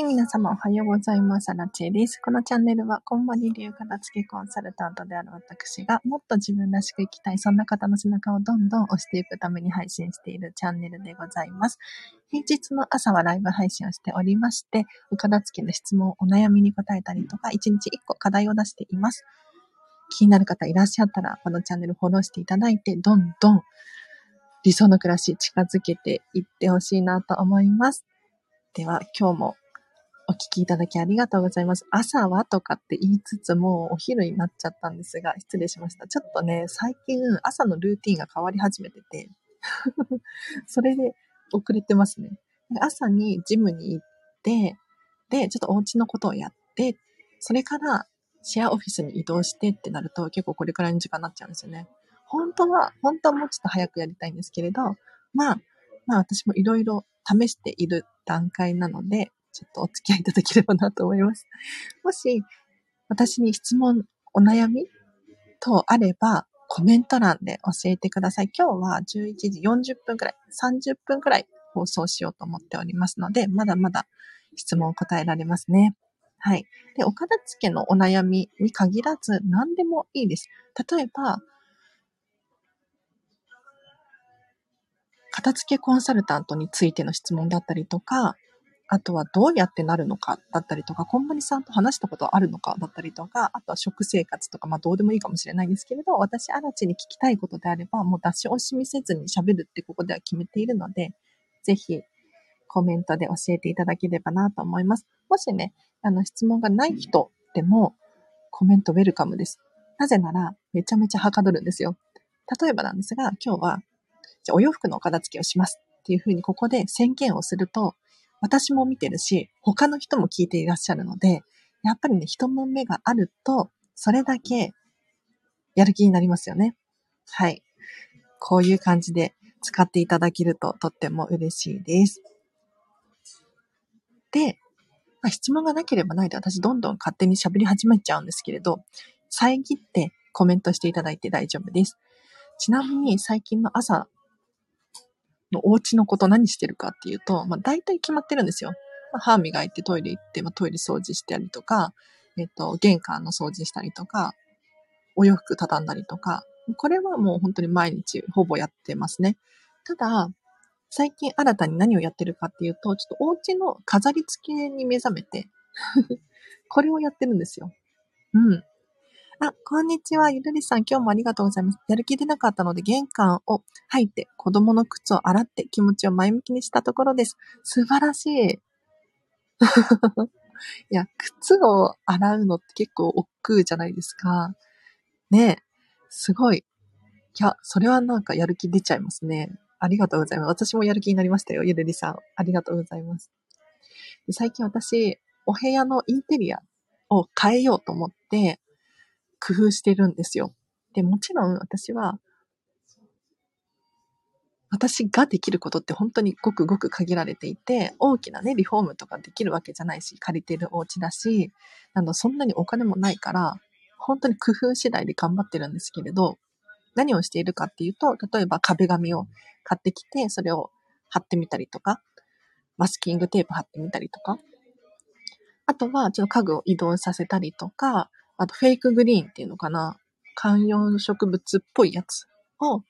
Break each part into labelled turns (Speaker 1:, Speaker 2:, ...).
Speaker 1: はい、皆様おはようございます。ラチェです。このチャンネルは、こんまり流片付けコンサルタントである私が、もっと自分らしく生きたい、そんな方の背中をどんどん押していくために配信しているチャンネルでございます。平日の朝はライブ配信をしておりまして、お片付けの質問、お悩みに答えたりとか、1日1個課題を出しています。気になる方いらっしゃったら、このチャンネルフォローしていただいて、どんどん理想の暮らし近づけていってほしいなと思います。では、今日もお聞きいただきありがとうございます。朝はとかって言いつつもお昼になっちゃったんですが、失礼しました。ちょっとね、最近朝のルーティンが変わり始めてて それで遅れてますね。朝にジムに行って、で、ちょっとお家のことをやって、それからシェアオフィスに移動してってなると結構これくらいの時間になっちゃうんですよね。本当は、本当はもうちょっと早くやりたいんですけれど、まあ、まあ私もいろいろ試している段階なので、ちょっとお付き合いいただければなと思います。もし、私に質問、お悩み等あれば、コメント欄で教えてください。今日は11時40分くらい、30分くらい放送しようと思っておりますので、まだまだ質問を答えられますね。はい。で、お片付けのお悩みに限らず何でもいいです。例えば、片付けコンサルタントについての質問だったりとか、あとはどうやってなるのかだったりとか、こんまりさんと話したことあるのかだったりとか、あとは食生活とか、まあどうでもいいかもしれないですけれど、私、アラチに聞きたいことであれば、もう出し惜しみせずに喋るってここでは決めているので、ぜひコメントで教えていただければなと思います。もしね、あの質問がない人でもコメントウェルカムです。なぜなら、めちゃめちゃはかどるんですよ。例えばなんですが、今日は、じゃお洋服のお片付けをしますっていうふうにここで宣言をすると、私も見てるし、他の人も聞いていらっしゃるので、やっぱりね、一問目があると、それだけやる気になりますよね。はい。こういう感じで使っていただけるととっても嬉しいです。で、まあ、質問がなければないで私どんどん勝手に喋り始めちゃうんですけれど、遮ってコメントしていただいて大丈夫です。ちなみに最近の朝のお家のこと何してるかっていうと、まあ大体決まってるんですよ。まあ、歯磨いてトイレ行って、まあ、トイレ掃除したりとか、えっと、玄関の掃除したりとか、お洋服畳んだりとか、これはもう本当に毎日ほぼやってますね。ただ、最近新たに何をやってるかっていうと、ちょっとお家の飾り付けに目覚めて これをやってるんですよ。うん。あ、こんにちは。ゆるりさん、今日もありがとうございます。やる気出なかったので、玄関を入って、子供の靴を洗って、気持ちを前向きにしたところです。素晴らしい。いや、靴を洗うのって結構億劫じゃないですか。ねえ。すごい。いや、それはなんかやる気出ちゃいますね。ありがとうございます。私もやる気になりましたよ。ゆるりさん。ありがとうございます。最近私、お部屋のインテリアを変えようと思って、工夫してるんですよ。で、もちろん私は、私ができることって本当にごくごく限られていて、大きなね、リフォームとかできるわけじゃないし、借りてるお家だし、あの、そんなにお金もないから、本当に工夫次第で頑張ってるんですけれど、何をしているかっていうと、例えば壁紙を買ってきて、それを貼ってみたりとか、マスキングテープ貼ってみたりとか、あとは、ちょっと家具を移動させたりとか、あとフェイクグリーンっていうのかな？観葉植物っぽいやつを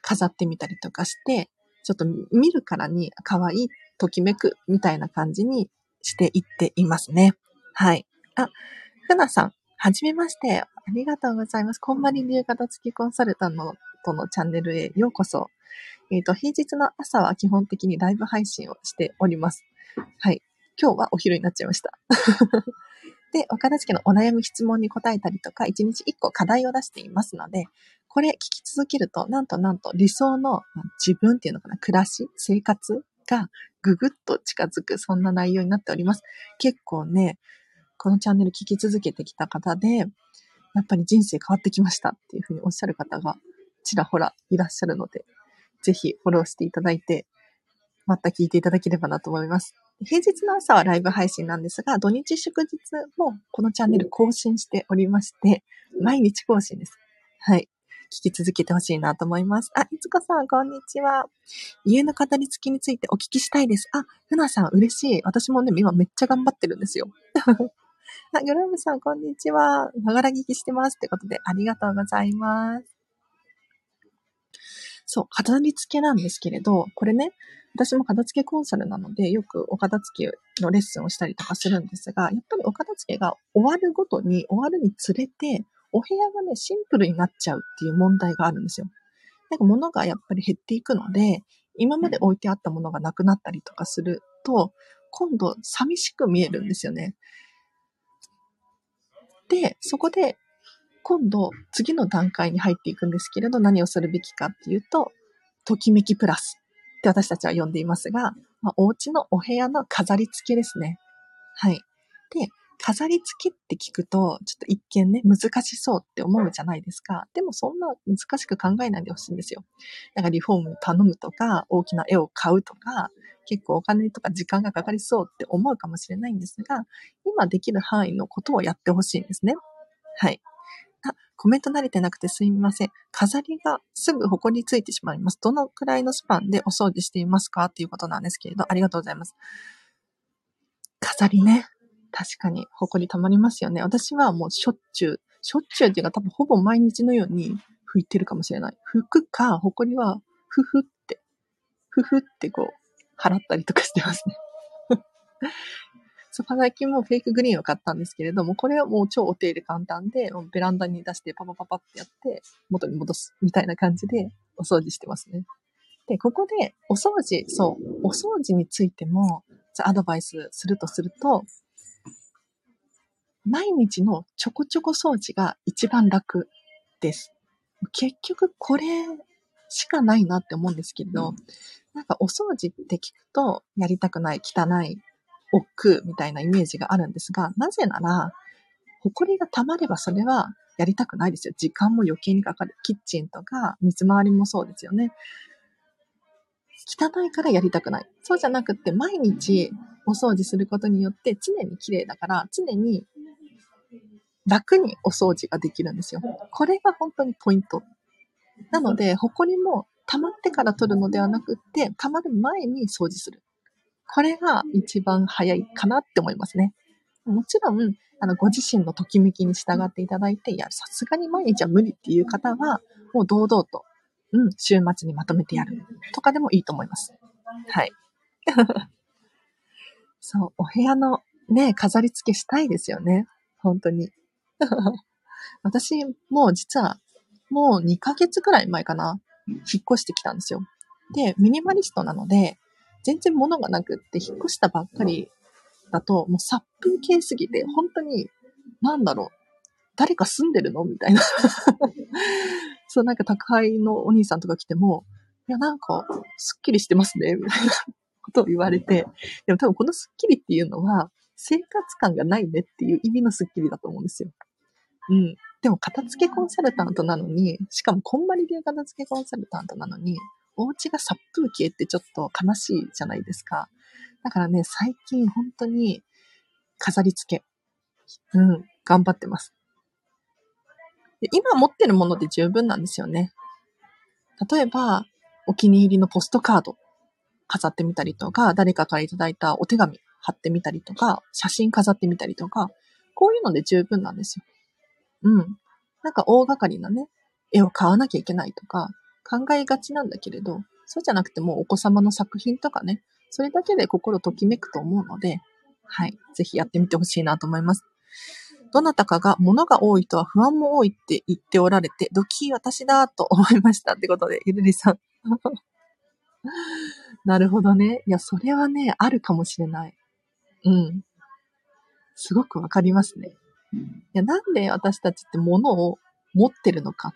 Speaker 1: 飾ってみたりとかして、ちょっと見るからに可愛い、ときめくみたいな感じにしていっていますね。はい。あ、ふなさん、はじめまして。ありがとうございます。こんまり流型付きコンサルタントのチャンネルへようこそ。えっ、ー、と、平日の朝は基本的にライブ配信をしております。はい。今日はお昼になっちゃいました。で、岡田付のお悩み質問に答えたりとか、1日1個課題を出していますので、これ聞き続けると、なんとなんと理想の自分っていうのかな、暮らし、生活がぐぐっと近づく、そんな内容になっております。結構ね、このチャンネル聞き続けてきた方で、やっぱり人生変わってきましたっていうふうにおっしゃる方がちらほらいらっしゃるので、ぜひフォローしていただいて、また聞いていただければなと思います。平日の朝はライブ配信なんですが、土日祝日もこのチャンネル更新しておりまして、毎日更新です。はい。聞き続けてほしいなと思います。あ、いつこさん、こんにちは。家の語り付きについてお聞きしたいです。あ、ふなさん、嬉しい。私もね、今めっちゃ頑張ってるんですよ。あ、グローブさん、こんにちは。ながら聞きしてます。ってことで、ありがとうございます。そう、飾り付けなんですけれど、これね、私も片付けコンサルなので、よくお片付けのレッスンをしたりとかするんですが、やっぱりお片付けが終わるごとに、終わるにつれて、お部屋がね、シンプルになっちゃうっていう問題があるんですよ。なんか物がやっぱり減っていくので、今まで置いてあったものがなくなったりとかすると、今度寂しく見えるんですよね。で、そこで今度次の段階に入っていくんですけれど、何をするべきかっていうと、ときめきプラスって私たちは呼んでいますが、まあ、お家のお部屋の飾り付けですね。はい。で、飾り付けって聞くと、ちょっと一見ね、難しそうって思うじゃないですか。でもそんな難しく考えないでほしいんですよ。なんかリフォーム頼むとか、大きな絵を買うとか、結構お金とか時間がかかりそうって思うかもしれないんですが、今できる範囲のことをやってほしいんですね。はい。コメント慣れてなくてすみません。飾りがすぐ埃についてしまいます。どのくらいのスパンでお掃除していますかっていうことなんですけれど、ありがとうございます。飾りね。確かに、埃溜まりますよね。私はもうしょっちゅう、しょっちゅうっていうか多分ほぼ毎日のように拭いてるかもしれない。拭くか、埃は、ふふって、ふふってこう、払ったりとかしてますね。そう、最近もフェイクグリーンを買ったんですけれども、これはもう超お手入れ簡単で、ベランダに出してパパパパってやって、元に戻すみたいな感じでお掃除してますね。で、ここでお掃除、そう、お掃除についても、アドバイスするとすると、毎日のちょこちょこ掃除が一番楽です。結局これしかないなって思うんですけど、なんかお掃除って聞くとやりたくない、汚い、億劫みたいなイメージがあるんですが、なぜなら、埃が溜まればそれはやりたくないですよ。時間も余計にかかる。キッチンとか水回りもそうですよね。汚いからやりたくない。そうじゃなくって毎日お掃除することによって常に綺麗だから常に楽にお掃除ができるんですよ。これが本当にポイント。なので、埃も溜まってから取るのではなくって、溜まる前に掃除する。これが一番早いかなって思いますね。もちろん、あの、ご自身のときめきに従っていただいて、いや、さすがに毎日は無理っていう方は、もう堂々と、うん、週末にまとめてやるとかでもいいと思います。はい。そう、お部屋のね、飾り付けしたいですよね。本当に。私、もう実は、もう2ヶ月くらい前かな、引っ越してきたんですよ。で、ミニマリストなので、全然物がなくって引っ越したばっかりだと、もう殺風景すぎて、本当に、なんだろう、誰か住んでるの？みたいな。そう、なんか宅配のお兄さんとか来ても、いや、なんか、すっきりしてますね、みたいな ことを言われて、でも多分このすっきりっていうのは、生活感がないねっていう意味のすっきりだと思うんですよ。うん。でも、片付けコンサルタントなのに、しかも、こんまり流片付けコンサルタントなのに、お家が殺風景ってちょっと悲しいじゃないですか。だからね、最近本当に飾り付け。うん、頑張ってます。今持ってるもので十分なんですよね。例えば、お気に入りのポストカード飾ってみたりとか、誰かからいただいたお手紙貼ってみたりとか、写真飾ってみたりとか、こういうので十分なんですよ。うん。なんか大掛かりなね、絵を買わなきゃいけないとか、考えがちなんだけれど、そうじゃなくてもお子様の作品とかね、それだけで心ときめくと思うので、はい。ぜひやってみてほしいなと思います。どなたかが物が多いとは不安も多いって言っておられて、ドキー私だと思いましたってことで、ゆるりさん。なるほどね。いや、それはね、あるかもしれない。うん。すごくわかりますね。いや、なんで私たちって物を持ってるのか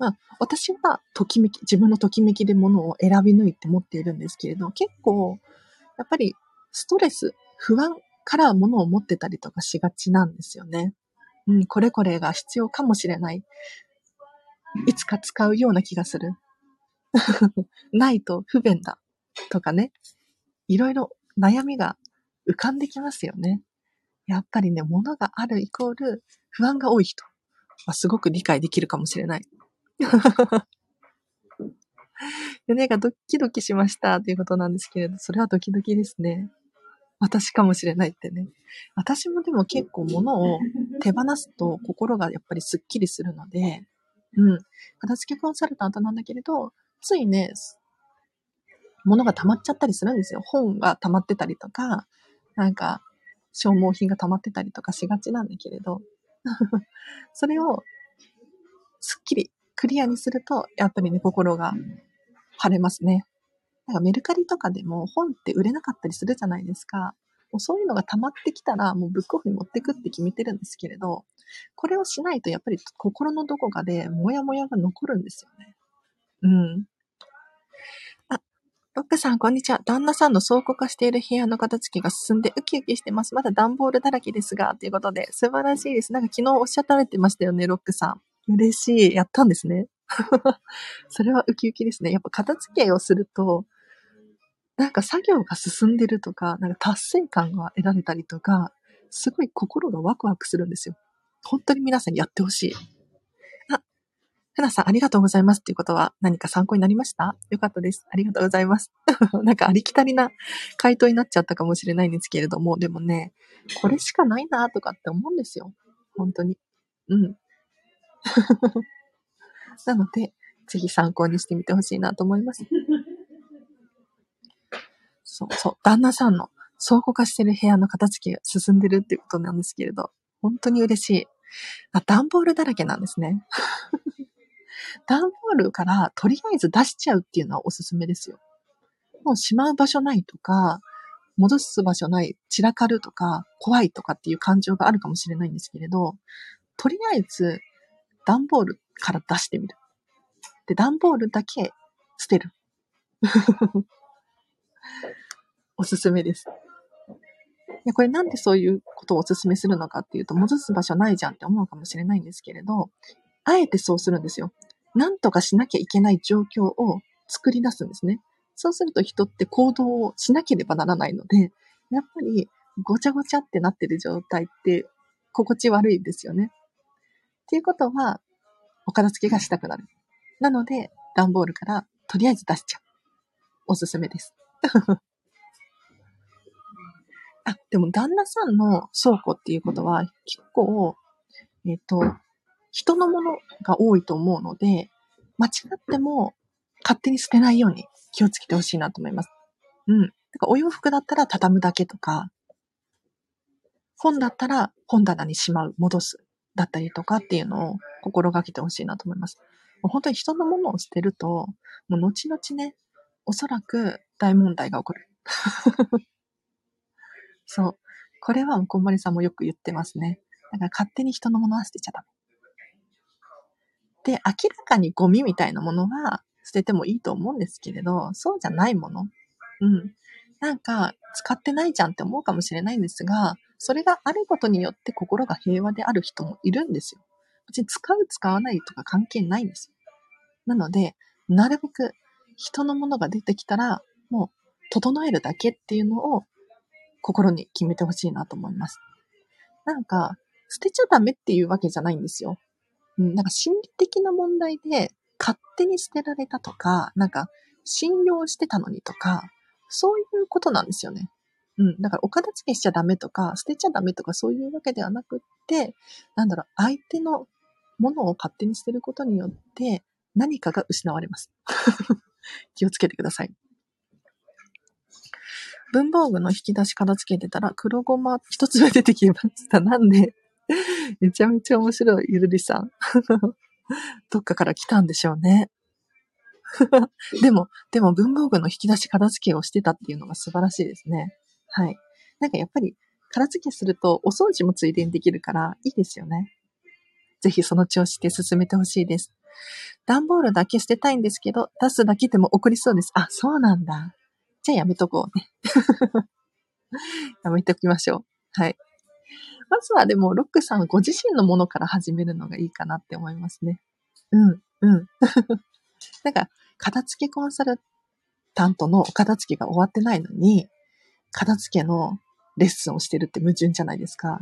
Speaker 1: まあ、私はときめき、自分のときめきで物を選び抜いて持っているんですけれど、結構、やっぱりストレス、不安から物を持ってたりとかしがちなんですよね。うん、これこれが必要かもしれない。いつか使うような気がする。ないと不便だ。とかね。いろいろ悩みが浮かんできますよね。やっぱりね、物があるイコール不安が多い人。まあ、すごく理解できるかもしれない。胸がドキドキしましたということなんですけれど、それはドキドキですね。私かもしれないってね。私もでも結構物を手放すと心がやっぱりスッキリするので、うん。片付けコンサルタントなんだけれど、ついね、物が溜まっちゃったりするんですよ。本が溜まってたりとか、なんか、消耗品が溜まってたりとかしがちなんだけれど、それをすっきりクリアにすると、やっぱりね、心が晴れますね。なんかメルカリとかでも本って売れなかったりするじゃないですか。もうそういうのが溜まってきたら、もうブックオフに持ってくって決めてるんですけれど、これをしないとやっぱり心のどこかでモヤモヤが残るんですよね。うん。あ、ロックさん、こんにちは。旦那さんの倉庫化している部屋の片付けが進んでウキウキしてます。まだ段ボールだらけですが、ということで、素晴らしいです。なんか昨日おっしゃられてましたよね、ロックさん。嬉しい。やったんですね。それはウキウキですね。やっぱ片付けをすると、なんか作業が進んでるとか、なんか達成感が得られたりとか、すごい心がワクワクするんですよ。本当に皆さんにやってほしい。あ、ふなさんありがとうございますっていうことは何か参考になりました？よかったです。ありがとうございます。なんかありきたりな回答になっちゃったかもしれないんですけれども、でもね、これしかないなとかって思うんですよ。本当に。うん。なので、ぜひ参考にしてみてほしいなと思います。そうそう、旦那さんの倉庫化してる部屋の片付けが進んでるっていうことなんですけれど、本当に嬉しい。あ、段ボールだらけなんですね。段ボールからとりあえず出しちゃうっていうのはおすすめですよ。もうしまう場所ないとか、戻す場所ない、散らかるとか、怖いとかっていう感情があるかもしれないんですけれど、とりあえず段ボールから出してみる。で、段ボールだけ捨てる。おすすめです。で、これなんでそういうことをおすすめするのかっていうと、戻す場所ないじゃんって思うかもしれないんですけれど、あえてそうするんですよ。なんとかしなきゃいけない状況を作り出すんですね。そうすると人って行動をしなければならないので、やっぱりごちゃごちゃってなってる状態って心地悪いですよね。っていうことは、お片付けがしたくなる。なので、段ボールからとりあえず出しちゃう。おすすめです。あ、でも旦那さんの倉庫っていうことは結構、えっ、ー、と、人のものが多いと思うので、間違っても勝手に捨てないように気をつけてほしいなと思います。うん。だかお洋服だったら畳むだけとか、本だったら本棚にしまう、戻す、だったりとかっていうのを心がけてほしいなと思います。もう本当に人のものを捨てると、もう後々ね、おそらく大問題が起こる。そう。これはこんまりさんもよく言ってますね。だから勝手に人のものは捨てちゃダメ。で、明らかにゴミみたいなものは捨ててもいいと思うんですけれど、そうじゃないもの。うん。なんか、使ってないじゃんって思うかもしれないんですが、それがあることによって心が平和である人もいるんですよ。別に使う使わないとか関係ないんですよ。なので、なるべく人のものが出てきたら、もう整えるだけっていうのを心に決めてほしいなと思います。なんか、捨てちゃダメっていうわけじゃないんですよ。うん、なんか心理的な問題で勝手に捨てられたとか、なんか信用してたのにとか、そういうことなんですよね。うん。だからお片付けしちゃダメとか、捨てちゃダメとかそういうわけではなくって、なんだろう、相手のものを勝手に捨てることによって何かが失われます。気をつけてください。文房具の引き出し片付けてたら黒ごま一つ目出てきました。なんでめちゃめちゃ面白い、ゆるりさん。どっかから来たんでしょうね。でも、でも文房具の引き出し片付けをしてたっていうのが素晴らしいですね。はい。なんかやっぱり片付けするとお掃除もついでにできるからいいですよね。ぜひその調子で進めてほしいです。段ボールだけ捨てたいんですけど、出すだけでも送りそうです。あ、そうなんだ。じゃあやめとこうね。やめておきましょう。はい。まずはでも、ロックさんご自身のものから始めるのがいいかなって思いますね。うん、うん。なんか、片付けコンサルタントのお片付けが終わってないのに、片付けのレッスンをしてるって矛盾じゃないですか。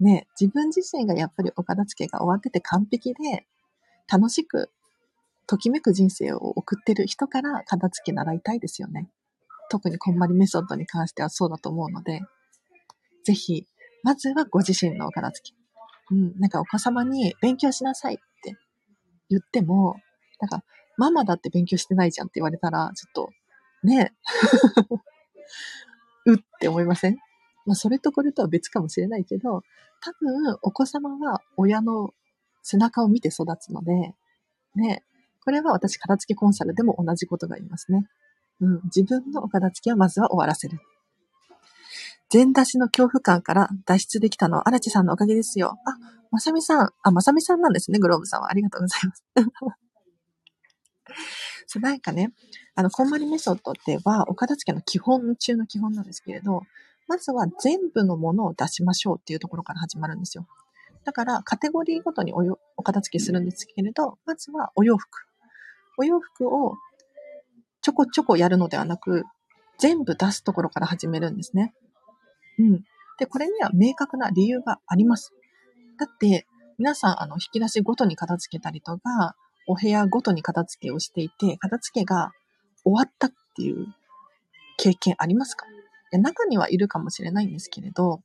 Speaker 1: ね、自分自身がやっぱりお片付けが終わってて完璧で、楽しく、ときめく人生を送ってる人から片付け習いたいですよね。特にこんまりメソッドに関してはそうだと思うので、ぜひ、まずはご自身のお片付け。うん、なんかお子様に勉強しなさいって言っても、なんか、ママだって勉強してないじゃんって言われたら、ちょっと、ねうって思いません？まあ、それとこれとは別かもしれないけど、多分、お子様は親の背中を見て育つので、ね、これは私、片付けコンサルでも同じことが言いますね。うん、自分のお片付けはまずは終わらせる。全出しの恐怖感から脱出できたのは荒地さんのおかげですよ。あ、まさみさん、あ、まさみさんなんですね、グローブさんは。ありがとうございます。そう、なんかね、あの、こんまりメソッドでは、お片付けの基本中の基本なんですけれど、まずは全部のものを出しましょうっていうところから始まるんですよ。だから、カテゴリーごとにおよお片付けするんですけれど、まずはお洋服。お洋服をちょこちょこやるのではなく、全部出すところから始めるんですね。うん。で、これには明確な理由があります。だって、皆さん、あの、引き出しごとに片付けたりとか、お部屋ごとに片付けをしていて、片付けが終わったっていう経験ありますか？や中にはいるかもしれないんですけれど、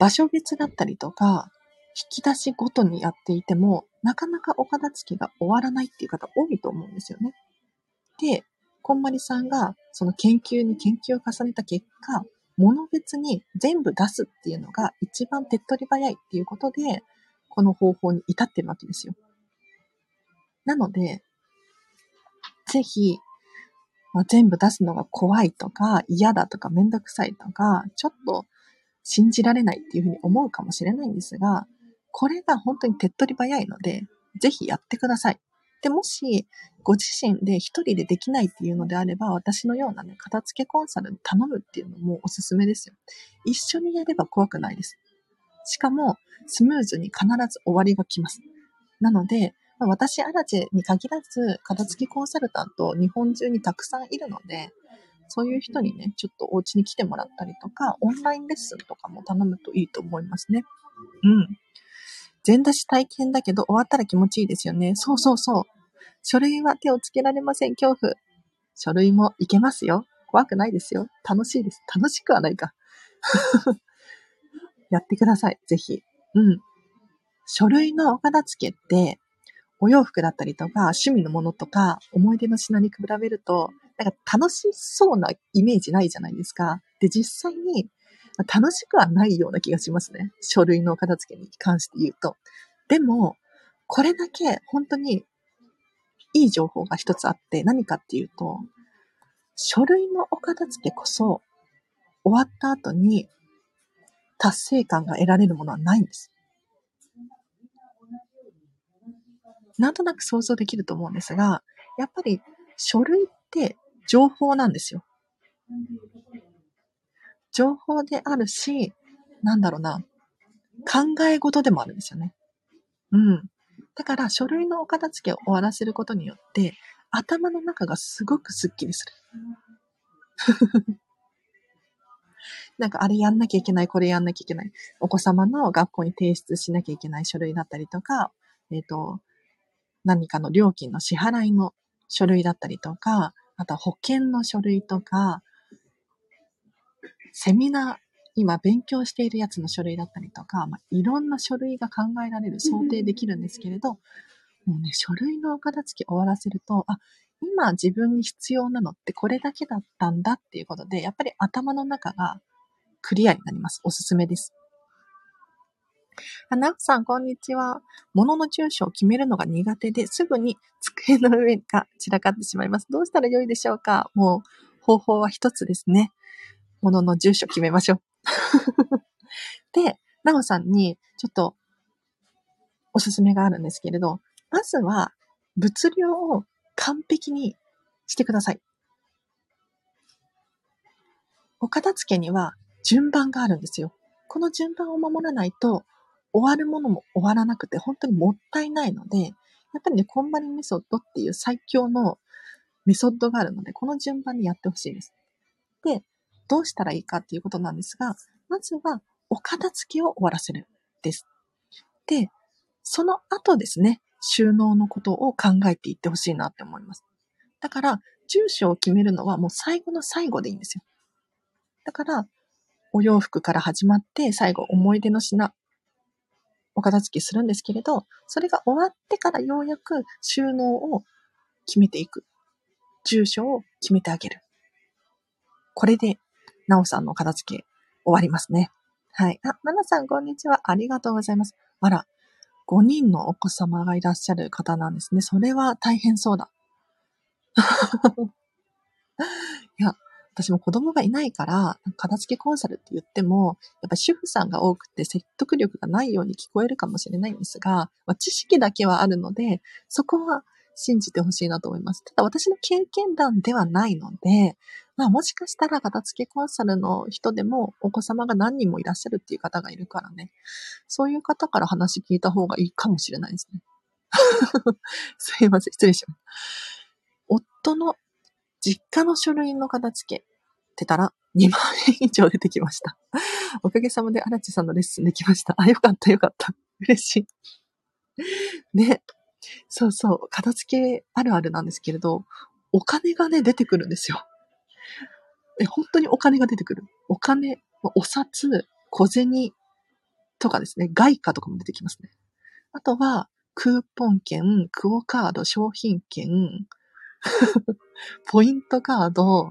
Speaker 1: 場所別だったりとか、引き出しごとにやっていても、なかなかお片付けが終わらないっていう方多いと思うんですよね。で、こんまりさんがその研究に研究を重ねた結果、物別に全部出すっていうのが一番手っ取り早いっていうことで、この方法に至ってるわけですよ。なので、ぜひ、まあ、全部出すのが怖いとか、嫌だとか、めんどくさいとか、ちょっと信じられないっていうふうに思うかもしれないんですが、これが本当に手っ取り早いので、ぜひやってください。で、もし、ご自身で一人でできないっていうのであれば、私のようなね、片付けコンサルに頼むっていうのもおすすめですよ。一緒にやれば怖くないです。しかも、スムーズに必ず終わりが来ます。なので、私、アラジェに限らず、片付きコンサルタント、日本中にたくさんいるので、そういう人にね、ちょっとお家に来てもらったりとか、オンラインレッスンとかも頼むといいと思いますね。うん。全出し体験だけど終わったら気持ちいいですよね。そうそうそう。書類は手をつけられません、恐怖。書類もいけますよ。怖くないですよ。楽しいです。楽しくはないか。やってください、ぜひ。うん。書類のお片付けって、お洋服だったりとか、趣味のものとか、思い出の品に比べると、なんか楽しそうなイメージないじゃないですか。で、実際に楽しくはないような気がしますね。書類の片付けに関して言うと。でも、これだけ本当にいい情報が一つあって何かっていうと、書類のお片付けこそ終わった後に達成感が得られるものはないんです。なんとなく想像できると思うんですが、やっぱり書類って情報なんですよ。情報であるし、なんだろうな、考え事でもあるんですよね。うん。だから書類のお片付けを終わらせることによって、頭の中がすごくスッキリする。なんかあれやんなきゃいけない、これやんなきゃいけない。お子様の学校に提出しなきゃいけない書類だったりとか、えっ、ー、と、何かの料金の支払いの書類だったりとか、あとは保険の書類とか、セミナー、今勉強しているやつの書類だったりとか、まあ、いろんな書類が考えられる、想定できるんですけれど、もうね、書類のお片付け終わらせると、あ、今自分に必要なのってこれだけだったんだっていうことで、やっぱり頭の中がクリアになります。おすすめです。あ、なさん、こんにちは。物の住所を決めるのが苦手で、すぐに机の上が散らかってしまいます。どうしたらよいでしょうか？もう、方法は一つですね。物の住所決めましょう。で、なおさんに、ちょっと、おすすめがあるんですけれど、まずは、物量を完璧にしてください。お片付けには順番があるんですよ。この順番を守らないと、終わるものも終わらなくて、本当にもったいないので、やっぱりね、こんまりメソッドっていう最強のメソッドがあるので、この順番にやってほしいです。で、どうしたらいいかっていうことなんですが、まずはお片付けを終わらせるです。で、その後ですね、収納のことを考えていってほしいなって思います。だから、住所を決めるのはもう最後の最後でいいんですよ。だから、お洋服から始まって、最後思い出の品、お片付けするんですけれど、それが終わってからようやく収納を決めていく。住所を決めてあげる。これで、なおさんのお片付け終わりますね。はい。あ、ななさん、こんにちは。ありがとうございます。あら、5人のお子様がいらっしゃる方なんですね。それは大変そうだ。いや、私も子供がいないから、片付けコンサルって言っても、やっぱ主婦さんが多くて説得力がないように聞こえるかもしれないんですが、まあ、知識だけはあるので、そこは信じてほしいなと思います。ただ私の経験談ではないので、まあもしかしたら片付けコンサルの人でもお子様が何人もいらっしゃるっていう方がいるからね。そういう方から話聞いた方がいいかもしれないですね。すいません。失礼します。夫の実家の書類の片付けってたら2万円以上出てきました。おかげさまで荒地さんのレッスンできました。あ、よかったよかった。嬉しい。ね。そうそう。片付けあるあるなんですけれど、お金がね、出てくるんですよ。え、本当にお金が出てくる。お金、お札、小銭とかですね、外貨とかも出てきますね。あとは、クーポン券、クオカード、商品券、ポイントカード、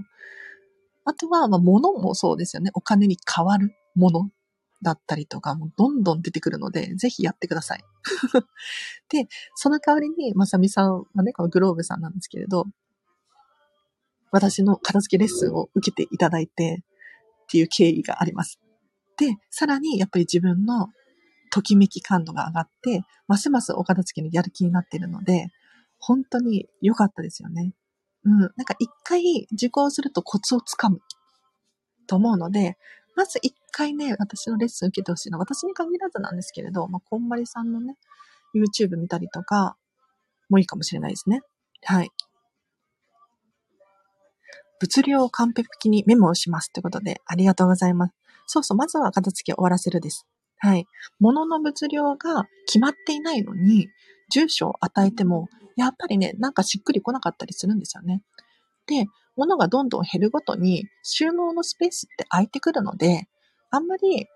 Speaker 1: あとは、まあ、物もそうですよね。お金に変わるものだったりとか、もうどんどん出てくるので、ぜひやってください。で、その代わりに、まさみさんはね、このグローブさんなんですけれど、私の片付けレッスンを受けていただいてっていう経緯があります。で、さらにやっぱり自分のときめき感度が上がって、ますますお片付けにやる気になっているので、本当に良かったですよね。うん。なんか一回受講するとコツをつかむと思うので、まず一回ね、私のレッスン受けてほしいのは、私に限らずなんですけれど、まあ、こんまりさんのね、YouTube 見たりとか、もいいかもしれないですね。はい。物量を完璧にメモをします。ということで、ありがとうございます。そうそう、まずは片付け終わらせるです。はい。物の物量が決まっていないのに、住所を与えても、やっぱりね、なんかしっくりこなかったりするんですよね。で、物がどんどん減るごとに収納のスペースって空いてくるので、あんまり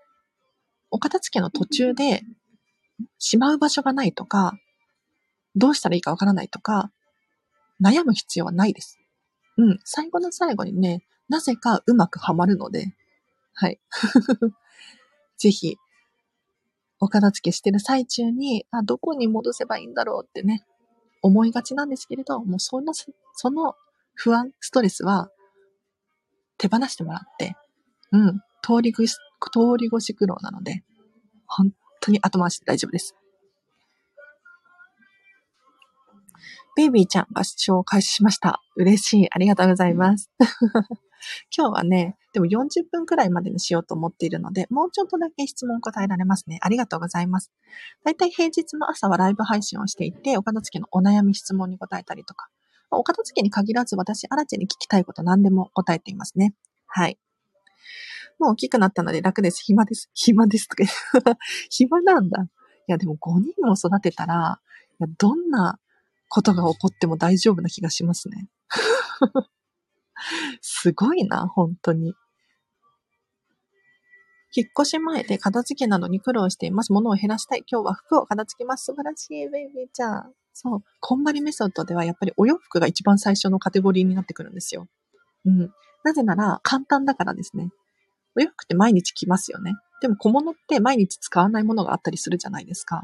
Speaker 1: お片付けの途中でしまう場所がないとか、どうしたらいいかわからないとか、悩む必要はないです。うん、最後の最後にね、なぜかうまくはまるので、はい。ぜひ、お片付けしてる最中に、あ、どこに戻せばいいんだろうってね、思いがちなんですけれど、もうその、その不安、ストレスは手放してもらって、うん、通り越し、通り越し苦労なので、本当に後回しで大丈夫です。ベイビーちゃんが視聴を開始しました。嬉しい。ありがとうございます。今日はね、でも40分くらいまでにしようと思っているので、もうちょっとだけ質問答えられますね。ありがとうございます。だいたい平日の朝はライブ配信をしていて、お片付けのお悩み質問に答えたりとか、お片付けに限らず私、アラチェに聞きたいこと何でも答えていますね。はい。もう大きくなったので楽です。暇です。暇ですとか 暇なんだ。いや、でも5人も育てたら、どんなことが起こっても大丈夫な気がしますね。すごいな、本当に。引っ越し前で片付けなどに苦労しています。物を減らしたい。今日は服を片付けます。素晴らしい、ベイビーちゃん。そう。こんまりメソッドではやっぱりお洋服が一番最初のカテゴリーになってくるんですよ。うん。なぜなら簡単だからですね。お洋服って毎日着ますよね。でも小物って毎日使わないものがあったりするじゃないですか。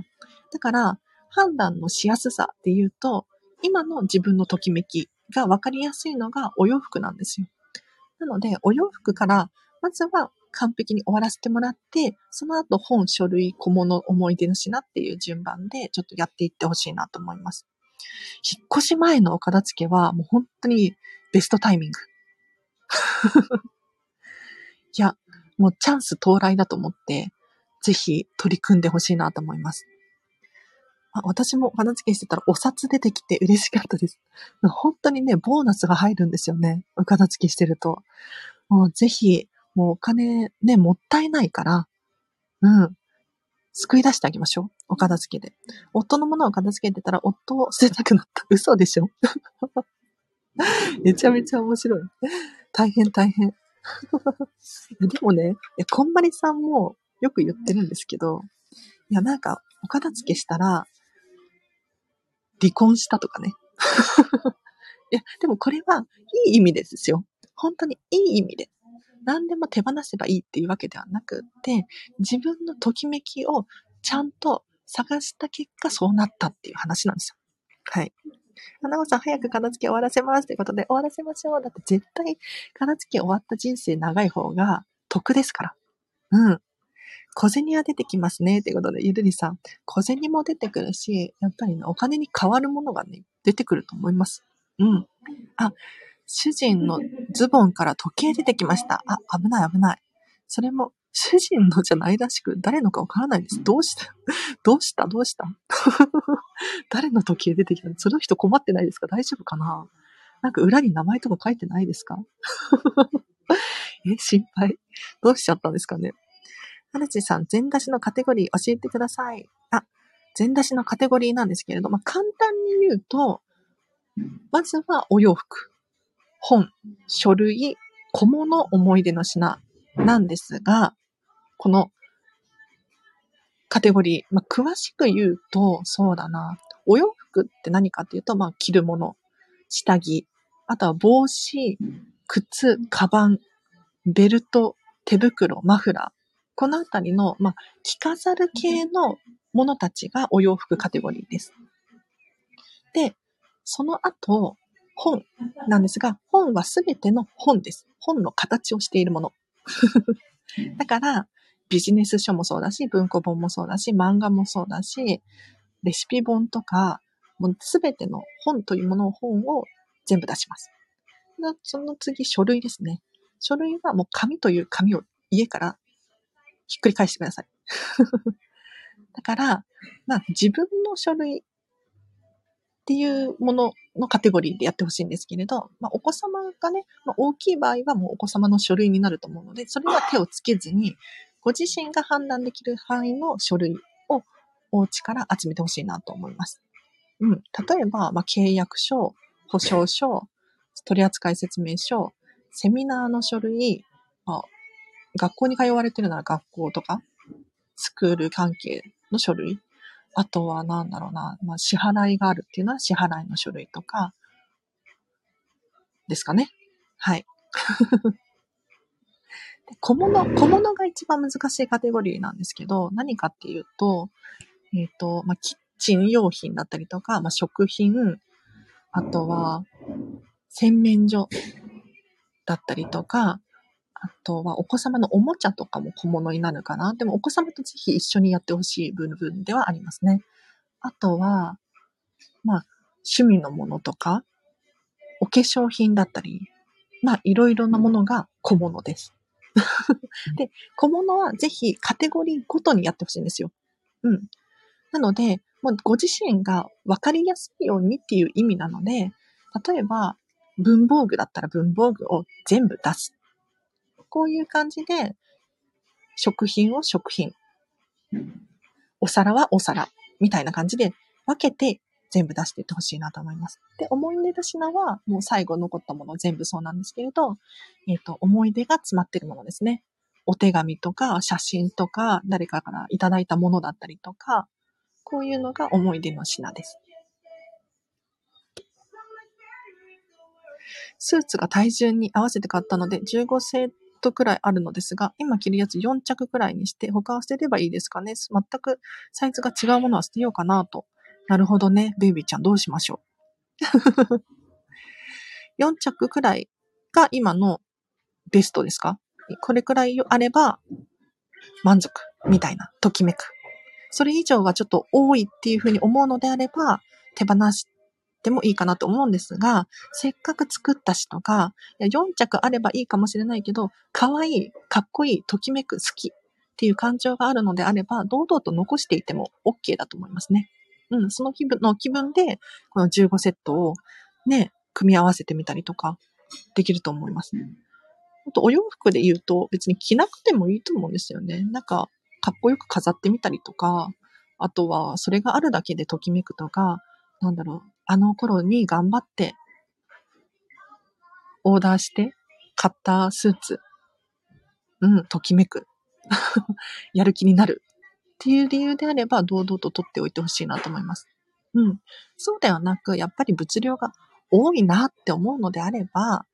Speaker 1: だから、判断のしやすさっていうと、今の自分のときめきが分かりやすいのがお洋服なんですよ。なので、お洋服から、まずは完璧に終わらせてもらって、その後本、書類、小物、思い出の品っていう順番でちょっとやっていってほしいなと思います。引っ越し前のお片付けはもう本当にベストタイミング。いや、もうチャンス到来だと思って、ぜひ取り組んでほしいなと思います。あ私もお片付けしてたらお札出てきて嬉しかったです。本当にね、ボーナスが入るんですよね。お片付けしてると。もうぜひ、もうお金ね、もったいないから、うん。救い出してあげましょう。お片付けで。夫のものを片付けてたら、夫を捨てたくなった。嘘でしょ めちゃめちゃ面白い。大変大変。でもね、こんまりさんもよく言ってるんですけど、いや、なんか、お片付けしたら、離婚したとかね。いや、でもこれはいい意味ですよ。本当にいい意味で。何でも手放せばいいっていうわけではなくって、自分のときめきをちゃんと探した結果そうなったっていう話なんですよ。はい。花子さん早く片付け終わらせますということで終わらせましょう。だって絶対片付け終わった人生長い方が得ですから。うん。小銭は出てきますね。ということで、ゆるりさん。小銭も出てくるし、やっぱりね、お金に変わるものがね、出てくると思います。うん。あ、主人のズボンから時計出てきました。あ、危ない危ない。それも、主人のじゃないらしく、誰のかわからないです。どうした？どうした？どうした？誰の時計出てきたの？その人困ってないですか？大丈夫かな？なんか裏に名前とか書いてないですか？え、心配。どうしちゃったんですかね？はるちさん、全出しのカテゴリー教えてください。あ、全出しのカテゴリーなんですけれど、まあ、簡単に言うと、まずはお洋服。本、書類、小物、思い出の品なんですが、このカテゴリー、まあ、詳しく言うと、そうだな。お洋服って何かっていうと、まあ、着るもの、下着、あとは帽子、靴、カバン、ベルト、手袋、マフラー。このあたりの、まあ、着飾る系のものたちがお洋服カテゴリーです。で、その後、本なんですが、本はすべての本です。本の形をしているもの。だから、ビジネス書もそうだし、文庫本もそうだし、漫画もそうだし、レシピ本とか、もうすべての本というものを本を全部出します。その次、書類ですね。書類はもう紙という紙を家からひっくり返してください。だから、まあ自分の書類っていうもののカテゴリーでやってほしいんですけれど、まあ、お子様がね、まあ、大きい場合はもうお子様の書類になると思うので、それは手をつけずに、ご自身が判断できる範囲の書類をお家から集めてほしいなと思います。うん。例えば、まあ、契約書、保証書、取扱説明書、セミナーの書類、まあ、学校に通われてるなら学校とか、スクール関係の書類、あとはなんだろうな、まあ、支払いがあるっていうのは支払いの書類とか、ですかね。はい。小物、小物が一番難しいカテゴリーなんですけど、何かっていうと、えっ、ー、と、まあ、キッチン用品だったりとか、まあ、食品、あとは、洗面所だったりとか、あとはお子様のおもちゃとかも小物になるかな。でもお子様とぜひ一緒にやってほしい部分ではありますね。あとは、まあ、趣味のものとか、お化粧品だったり、まあ、いろいろなものが小物です。で、小物はぜひカテゴリーごとにやってほしいんですよ。うん。なので、もうご自身が分かりやすいようにっていう意味なので、例えば文房具だったら文房具を全部出すこういう感じで、食品を食品、お皿はお皿、みたいな感じで分けて全部出していってほしいなと思います。で、思い出の品はもう最後残ったもの全部そうなんですけれど、えっ、ー、と、思い出が詰まってるものですね。お手紙とか写真とか誰かからいただいたものだったりとか、こういうのが思い出の品です。スーツが体重に合わせて買ったので15セットくらいあるのですが、今着るやつ4着くらいにして他は捨てればいいですかね？全くサイズが違うものは捨てようかなと。なるほどね。ベイビーちゃんどうしましょう？4着くらいが今のベストですか？これくらいあれば満足みたいな、ときめく。それ以上はちょっと多いっていうふうに思うのであれば、手放しってもいいかなと思うんですが、せっかく作ったしとか、4着あればいいかもしれないけど、可愛い、かっこいい、ときめく、好きっていう感情があるのであれば、堂々と残していても OK だと思いますね。うん、その気分の気分で、この15セットをね、組み合わせてみたりとか、できると思います。あと、お洋服で言うと、別に着なくてもいいと思うんですよね。なんか、かっこよく飾ってみたりとか、あとはそれがあるだけでときめくとか、なんだろう、あの頃に頑張ってオーダーして買ったスーツ、うん、ときめく。やる気になる。っていう理由であれば、堂々と取っておいてほしいなと思います。うん。そうではなく、やっぱり物量が多いなって思うのであれば、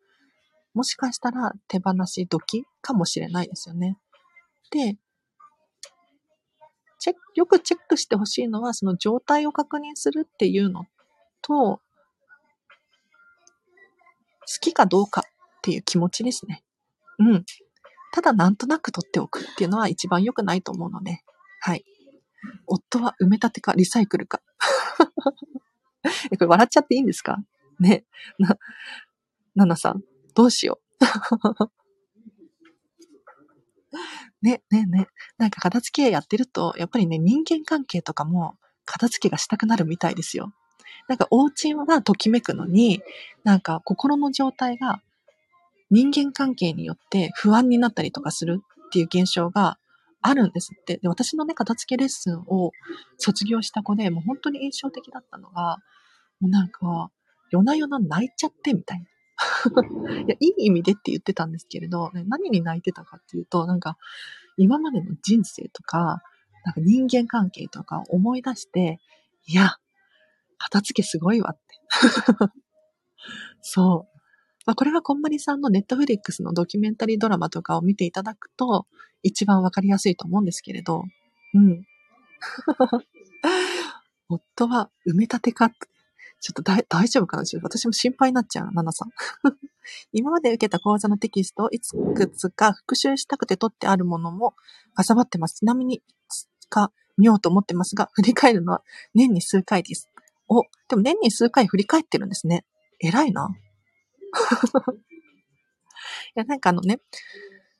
Speaker 1: もしかしたら手放し時かもしれないですよね。で、チェックよくチェックしてほしいのは、その状態を確認するっていうのと、好きかどうかっていう気持ちですね。うん。ただなんとなく取っておくっていうのは一番良くないと思うので、はい。夫は埋め立てかリサイクルか。え、これ笑っちゃっていいんですか？ね。な、ななさん、どうしよう。ね、ね、ね。なんか片付けやってると、やっぱりね、人間関係とかも片付けがしたくなるみたいですよ。なんかお家はときめくのに、なんか心の状態が人間関係によって不安になったりとかするっていう現象があるんですって。で、私のね、片付けレッスンを卒業した子で、もう本当に印象的だったのが、もうなんか、夜な夜な泣いちゃってみたいな。いや、いい意味でって言ってたんですけれど、ね、何に泣いてたかっていうと、なんか、今までの人生とか、なんか人間関係とか思い出して、いや、片付けすごいわって。そう。まあ、これはこんまりさんのネットフリックスのドキュメンタリードラマとかを見ていただくと、一番わかりやすいと思うんですけれど、うん。夫は埋め立てかちょっと大丈夫かな私も心配になっちゃう、ナナさん。今まで受けた講座のテキストをいくつか復習したくて取ってあるものもかさばってます。ちなみに、いつか見ようと思ってますが、振り返るのは年に数回です。お、でも年に数回振り返ってるんですね。偉いな。いや、なんかあのね、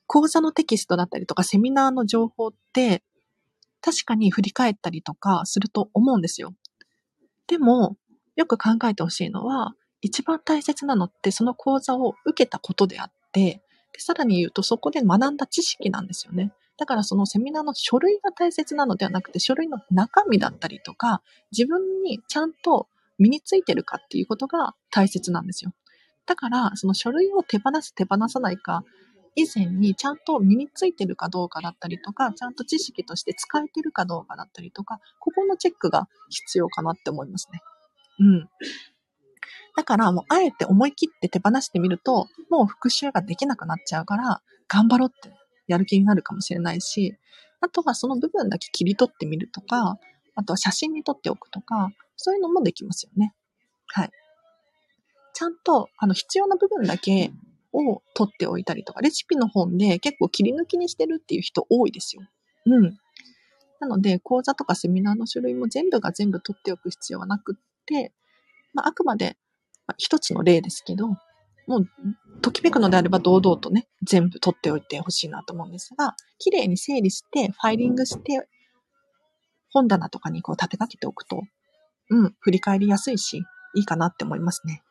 Speaker 1: 講座のテキストだったりとかセミナーの情報って、確かに振り返ったりとかすると思うんですよ。でも、よく考えてほしいのは、一番大切なのってその講座を受けたことであって、でさらに言うとそこで学んだ知識なんですよね。だからそのセミナーの書類が大切なのではなくて、書類の中身だったりとか、自分にちゃんと身についてるかっていうことが大切なんですよ。だから、その書類を手放す手放さないか、以前にちゃんと身についてるかどうかだったりとか、ちゃんと知識として使えてるかどうかだったりとか、ここのチェックが必要かなって思いますね。うん。だからもうあえて思い切って手放してみると、もう復習ができなくなっちゃうから、頑張ろうってやる気になるかもしれないし、あとはその部分だけ切り取ってみるとか、あとは写真に撮っておくとか、そういうのもできますよね。はい。ちゃんと、あの、必要な部分だけを取っておいたりとか、レシピの本で結構切り抜きにしてるっていう人多いですよ。うん。なので、講座とかセミナーの種類も全部が全部取っておく必要はなくって、まあ、あくまで、まあ、一つの例ですけど、もう、ときめくのであれば堂々とね、全部取っておいてほしいなと思うんですが、綺麗に整理して、ファイリングして、本棚とかにこう立てかけておくと、うん、振り返りやすいし、いいかなって思いますね。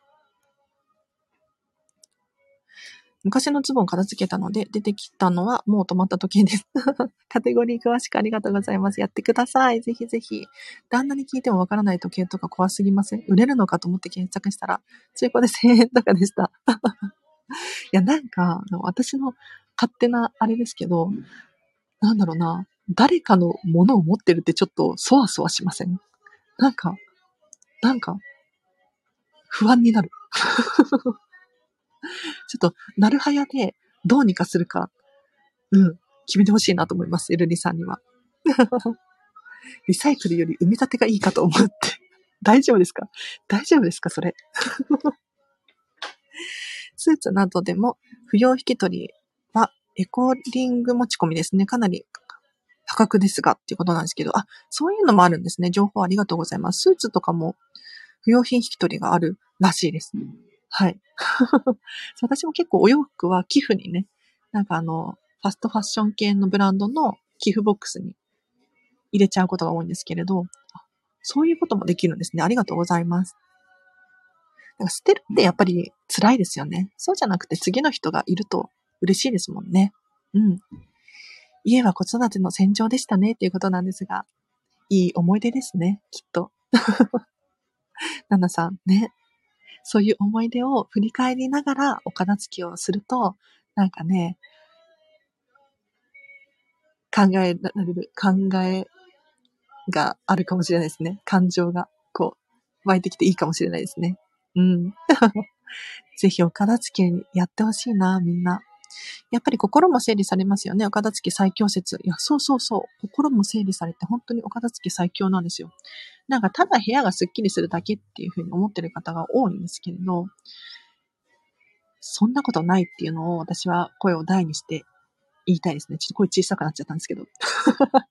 Speaker 1: 昔のズボン片付けたので、出てきたのはもう止まった時計です。カテゴリー詳しくありがとうございます。やってください。ぜひぜひ。旦那に聞いてもわからない時計とか怖すぎません？売れるのかと思って検索したら、中古で1000円 とかでした。いや、なんか、私の勝手なあれですけど、なんだろうな、誰かのものを持ってるってちょっとそわそわしません？なんか、なんか、不安になる。ちょっと、なるはやで、どうにかするか、うん、決めてほしいなと思います、エルリさんには。リサイクルより埋め立てがいいかと思って。大丈夫ですか？大丈夫ですかそれ？スーツなどでも不要引き取りはエコリング持ち込みですね。かなり破格ですがっていうことなんですけど、あ、そういうのもあるんですね。情報ありがとうございます。スーツとかも不要品引き取りがあるらしいです。はい。私も結構お洋服は寄付にね、なんかあの、ファストファッション系のブランドの寄付ボックスに入れちゃうことが多いんですけれど、そういうこともできるんですね。ありがとうございます。なんか捨てるってやっぱり辛いですよね。そうじゃなくて次の人がいると嬉しいですもんね。うん。家は子育ての戦場でしたねっていうことなんですが、いい思い出ですね、きっと。ナナさんね。そういう思い出を振り返りながらお片付けをすると、なんかね、考えられる、考えがあるかもしれないですね。感情が、こう、湧いてきていいかもしれないですね。うん。ぜひお片付けやってほしいな、みんな。やっぱり心も整理されますよね。お片付け最強説。いや、そうそうそう。心も整理されて本当にお片付け最強なんですよ。なんかただ部屋がスッキリするだけっていうふうに思ってる方が多いんですけれど、そんなことないっていうのを私は声を大にして言いたいですね。ちょっと声小さくなっちゃったんですけど。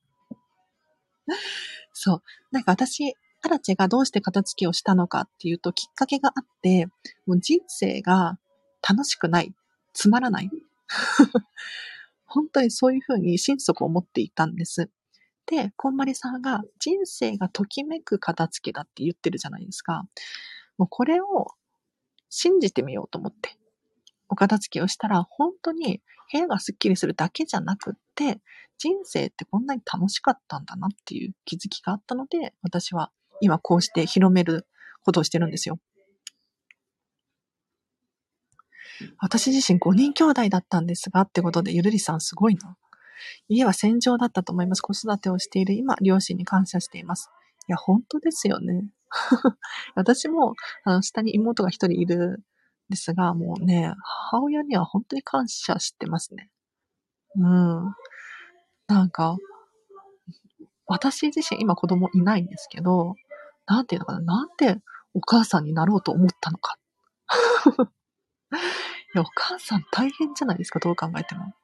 Speaker 1: そう。なんか私、アラチェがどうして片付けをしたのかっていうときっかけがあって、もう人生が楽しくない、つまらない。本当にそういうふうに心底思っていたんです。で、こんまりさんが人生がときめく片付けだって言ってるじゃないですか。もうこれを信じてみようと思って、お片付けをしたら本当に部屋がスッキリするだけじゃなくって、人生ってこんなに楽しかったんだなっていう気づきがあったので、私は今こうして広めることをしてるんですよ。私自身5人兄弟だったんですが、ってことで、ゆるりさんすごいな。家は戦場だったと思います。子育てをしている今、両親に感謝しています。いや、本当ですよね。私も、あの、下に妹が一人いるんですが、もうね、母親には本当に感謝してますね。うん。なんか、私自身今子供いないんですけど、なんていうのかな、なんでお母さんになろうと思ったのか。いや、お母さん大変じゃないですか、どう考えても。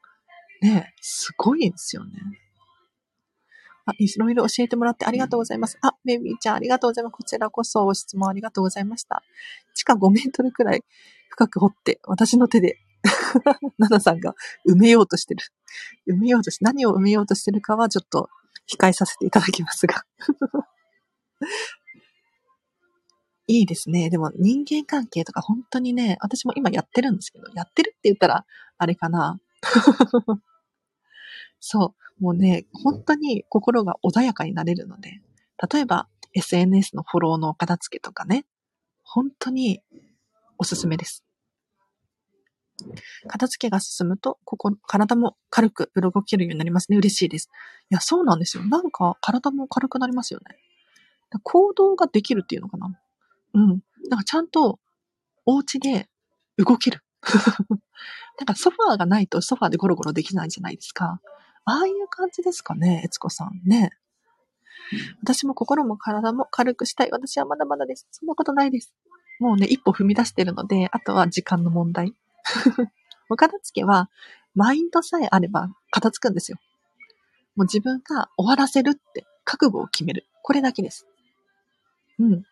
Speaker 1: ねえ、すごいですよね。あ、いろいろ教えてもらってありがとうございます。あ、ベビーちゃんありがとうございます。こちらこそ質問ありがとうございました。地下5メートルくらい深く掘って、私の手で、ナナさんが埋めようとしてる。埋めようとし、何を埋めようとしてるかはちょっと控えさせていただきますが。いいですね。でも人間関係とか本当にね、私も今やってるんですけど、やってるって言ったら、あれかな。そう。もうね、本当に心が穏やかになれるので、例えば SNS のフォローの片付けとかね、本当におすすめです。片付けが進むと、ここ、体も軽く動けるようになりますね。嬉しいです。いや、そうなんですよ。なんか体も軽くなりますよね。行動ができるっていうのかな。うん。なんかちゃんとお家で動ける。なんかソファーがないとソファーでゴロゴロできないじゃないですか。ああいう感じですかね、悦子さんね。私も心も体も軽くしたい。私はまだまだです。そんなことないです。もうね、一歩踏み出してるので、あとは時間の問題。お片付けは、マインドさえあれば片付くんですよ。もう自分が終わらせるって覚悟を決める。これだけです。うん。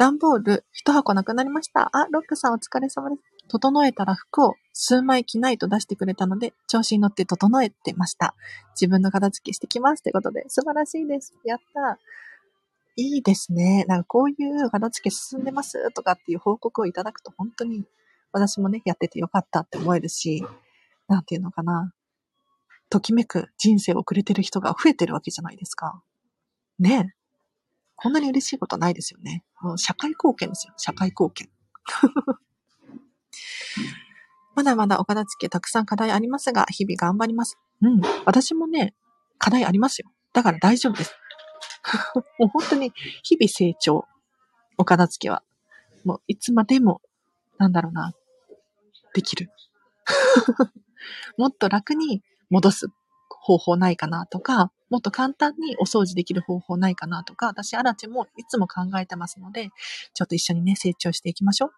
Speaker 1: 段ボール一箱なくなりました。あ、ロックさんお疲れ様です。整えたら服を数枚着ないと出してくれたので、調子に乗って整えてました。自分の片付けしてきます。ってことで、素晴らしいです。やった。いいですね。なんかこういう片付け進んでますとかっていう報告をいただくと本当に私もね、やっててよかったって思えるし、なんていうのかな。ときめく人生を送れてる人が増えてるわけじゃないですか。ねこんなに嬉しいことないですよね。もう社会貢献ですよ。社会貢献。まだまだお片付けたくさん課題ありますが、日々頑張ります。うん。私もね、課題ありますよ。だから大丈夫です。もう本当に日々成長。お片付けは。もういつまでも、なんだろうな、できる。もっと楽に戻す方法ないかなとか、もっと簡単にお掃除できる方法ないかなとか、私、アラチもいつも考えてますので、ちょっと一緒にね、成長していきましょう。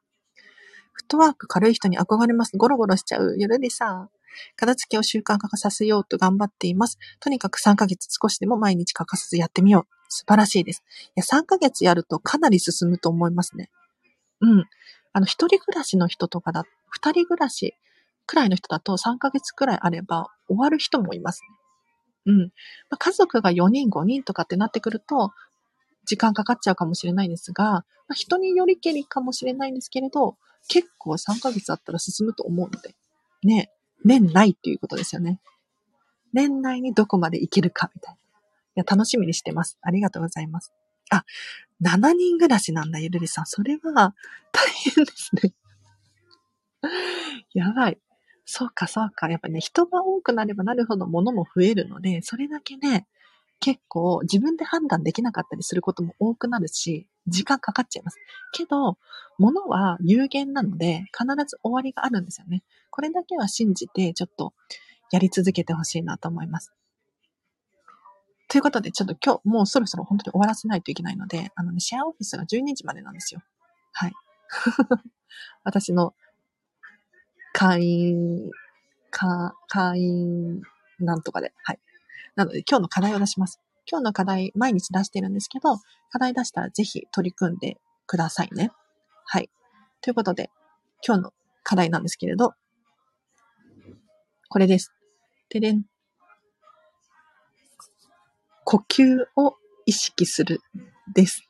Speaker 1: フットワーク軽い人に憧れます。ゴロゴロしちゃう。ゆるりさん。片付けを習慣化させようと頑張っています。とにかく3ヶ月少しでも毎日欠かさずやってみよう。素晴らしいです。いや、3ヶ月やるとかなり進むと思いますね。うん。あの、一人暮らしの人とかだ、二人暮らしくらいの人だと3ヶ月くらいあれば終わる人もいますね。うん。まあ、家族が4人、5人とかってなってくると、時間かかっちゃうかもしれないんですが、まあ、人によりけりかもしれないんですけれど、結構3ヶ月あったら進むと思うので、ね、年ないっていうことですよね。年内にどこまでいけるかみたいな。いや、楽しみにしてます。ありがとうございます。あ、7人暮らしなんだ、ゆるりさん。それは大変ですね。やばい。そうか、そうか。やっぱね、人が多くなればなるほど物も増えるので、それだけね、結構自分で判断できなかったりすることも多くなるし、時間かかっちゃいます。けど、物は有限なので、必ず終わりがあるんですよね。これだけは信じて、ちょっとやり続けてほしいなと思います。ということで、ちょっと今日、もうそろそろ本当に終わらせないといけないので、あのね、シェアオフィスが12時までなんですよ。はい。私の会員、か、会員なんとかで、はい。なので今日の課題を出します。今日の課題毎日出してるんですけど、課題出したらぜひ取り組んでくださいね。はい。ということで、今日の課題なんですけれど、これです。ででん。呼吸を意識するです。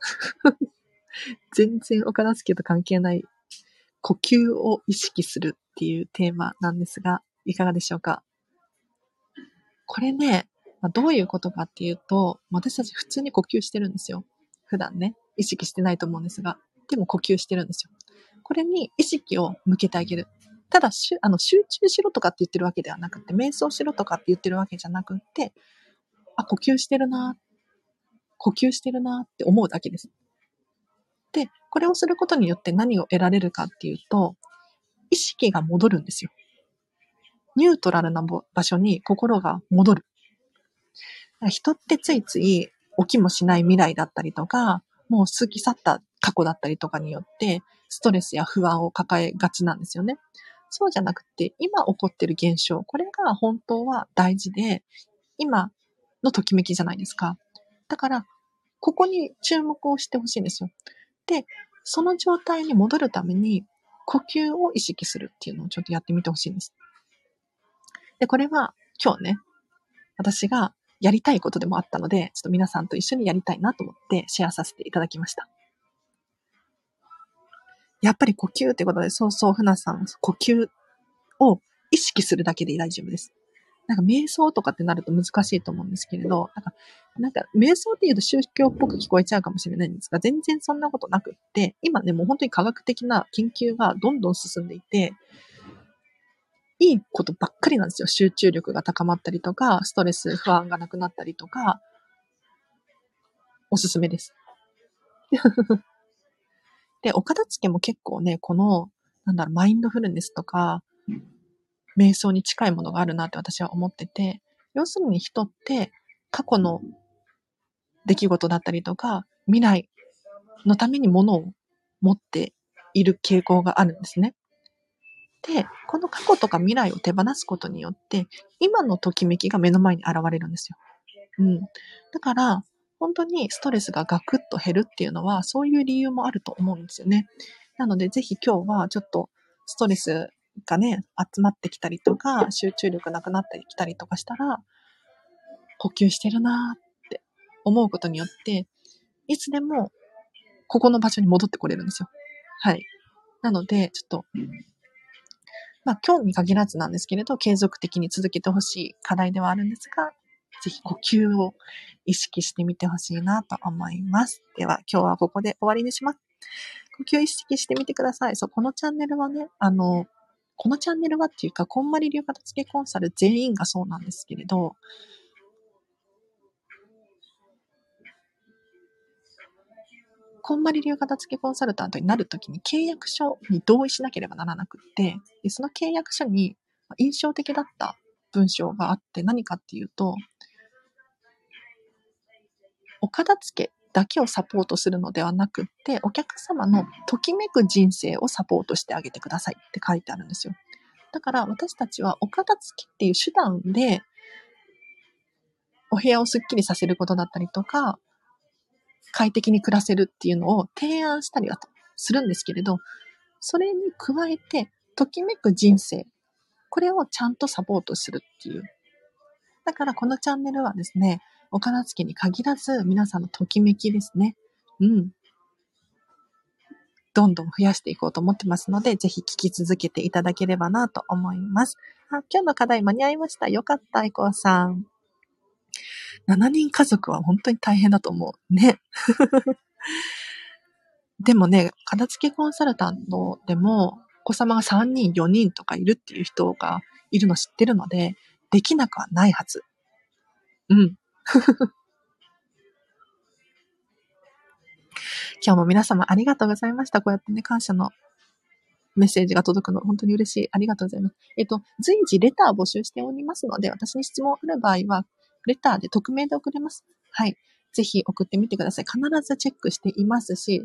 Speaker 1: 全然お片付けと関係ない呼吸を意識するっていうテーマなんですが、いかがでしょうか？これね、ま、どういうことかっていうと、私たち普通に呼吸してるんですよ。普段ね、意識してないと思うんですが、でも呼吸してるんですよ。これに意識を向けてあげる。ただ、しあの集中しろとかって言ってるわけではなくて、瞑想しろとかって言ってるわけじゃなくて、あ、呼吸してるな、呼吸してるなって思うだけです。で、これをすることによって何を得られるかっていうと、意識が戻るんですよ。ニュートラルな場所に心が戻る。人ってついつい起きもしない未来だったりとか、もう過ぎ去った過去だったりとかによって、ストレスや不安を抱えがちなんですよね。そうじゃなくて、今起こってる現象、これが本当は大事で、今のときめきじゃないですか。だから、ここに注目をしてほしいんですよ。で、その状態に戻るために、呼吸を意識するっていうのをちょっとやってみてほしいんです。で、これは今日ね、私がやりたいことでもあったので、ちょっと皆さんと一緒にやりたいなと思ってシェアさせていただきました。やっぱり呼吸ってことで、そうそう、ふなさん、呼吸を意識するだけで大丈夫です。なんか瞑想とかってなると難しいと思うんですけれど、なんか、なんか瞑想って言うと宗教っぽく聞こえちゃうかもしれないんですが、全然そんなことなくって、今ね、もう本当に科学的な研究がどんどん進んでいて、いいことばっかりなんですよ。集中力が高まったりとか、ストレス、不安がなくなったりとか、おすすめです。で、お片付けも結構ね、この、なんだろう、マインドフルネスとか、瞑想に近いものがあるなって私は思ってて、要するに人って過去の出来事だったりとか、未来のために物を持っている傾向があるんですね。で、この過去とか未来を手放すことによって、今のときめきが目の前に現れるんですよ。うん。だから、本当にストレスがガクッと減るっていうのは、そういう理由もあると思うんですよね。なので、ぜひ今日はちょっとストレスがね、集まってきたりとか、集中力なくなってきたりとかしたら、呼吸してるなーって思うことによって、いつでもここの場所に戻ってこれるんですよ。はい。なので、ちょっと、まあ今日に限らずなんですけれど、継続的に続けてほしい課題ではあるんですが、ぜひ呼吸を意識してみてほしいなと思います。では今日はここで終わりにします。呼吸意識してみてください。そう、このチャンネルはね、あの、このチャンネルはっていうか、こんまり流片付けコンサル全員がそうなんですけれど、こんまり流片付けコンサルタントになるときに契約書に同意しなければならなくって、でその契約書に印象的だった文章があって何かっていうと、お片付けだけをサポートするのではなくって、お客様のときめく人生をサポートしてあげてくださいって書いてあるんですよ。だから私たちはお片付けっていう手段で、お部屋をスッキリさせることだったりとか、快適に暮らせるっていうのを提案したりだとするんですけれど、それに加えて、ときめく人生、これをちゃんとサポートするっていう。だからこのチャンネルはですね、お片付けに限らず皆さんのときめきですね。うん。どんどん増やしていこうと思ってますので、ぜひ聞き続けていただければなと思います。あ今日の課題間に合いました。よかった、エコーさん。7人家族は本当に大変だと思う。ね。でもね、片付けコンサルタントでも、お子様が3人、4人とかいるっていう人がいるの知ってるので、できなくはないはず。うん。今日も皆様ありがとうございました。こうやってね、感謝のメッセージが届くの本当に嬉しい。ありがとうございます。えっと、随時レター募集しておりますので、私に質問ある場合は、レターで匿名で送れます。はい。ぜひ送ってみてください。必ずチェックしていますし、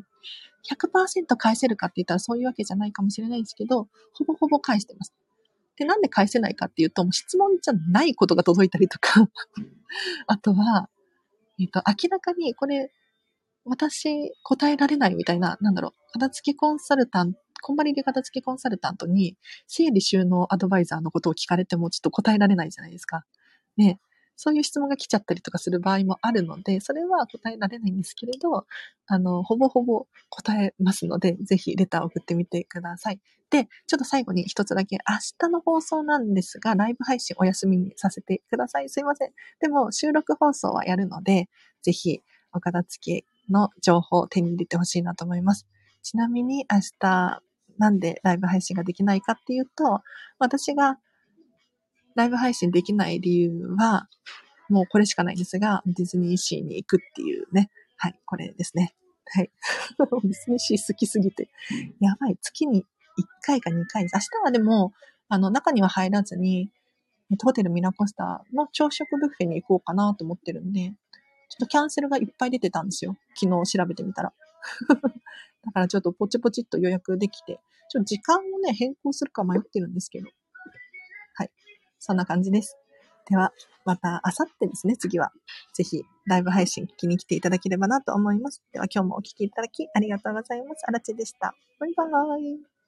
Speaker 1: 100%返せるかって言ったらそういうわけじゃないかもしれないですけど、ほぼほぼ返してます。で、なんで返せないかっていうと、もう質問じゃないことが届いたりとか あとは、えっ、と、明らかにこれ、私答えられないみたいな、なんだろう、片付けコンサルタント、コンバリで片付けコンサルタントに整理収納アドバイザーのことを聞かれてもちょっと答えられないじゃないですか。ね。そういう質問が来ちゃったりとかする場合もあるので、それは答えられないんですけれど、あの、ほぼほぼ答えますので、ぜひレターを送ってみてください。で、ちょっと最後に一つだけ、明日の放送なんですが、ライブ配信お休みにさせてください。すいません。でも、収録放送はやるので、ぜひ、お片付けの情報を手に入れてほしいなと思います。ちなみに、明日、なんでライブ配信ができないかっていうと、私がライブ配信できない理由は、もうこれしかないんですが、ディズニーシーに行くっていうね。はい、これですね。はい。ディズニーシー好きすぎて。やばい。月に1回か2回です。明日はでも、あの、中には入らずに、ホテルミラコスタの朝食ブッフェに行こうかなと思ってるんで、ちょっとキャンセルがいっぱい出てたんですよ。昨日調べてみたら。だからちょっとポチポチっと予約できて、ちょっと時間をね、変更するか迷ってるんですけど。そんな感じです。では、また、あさってですね、次は。ぜひ、ライブ配信聞きに来ていただければなと思います。では、今日もお聴きいただきありがとうございます。あらちでした。バイバーイ。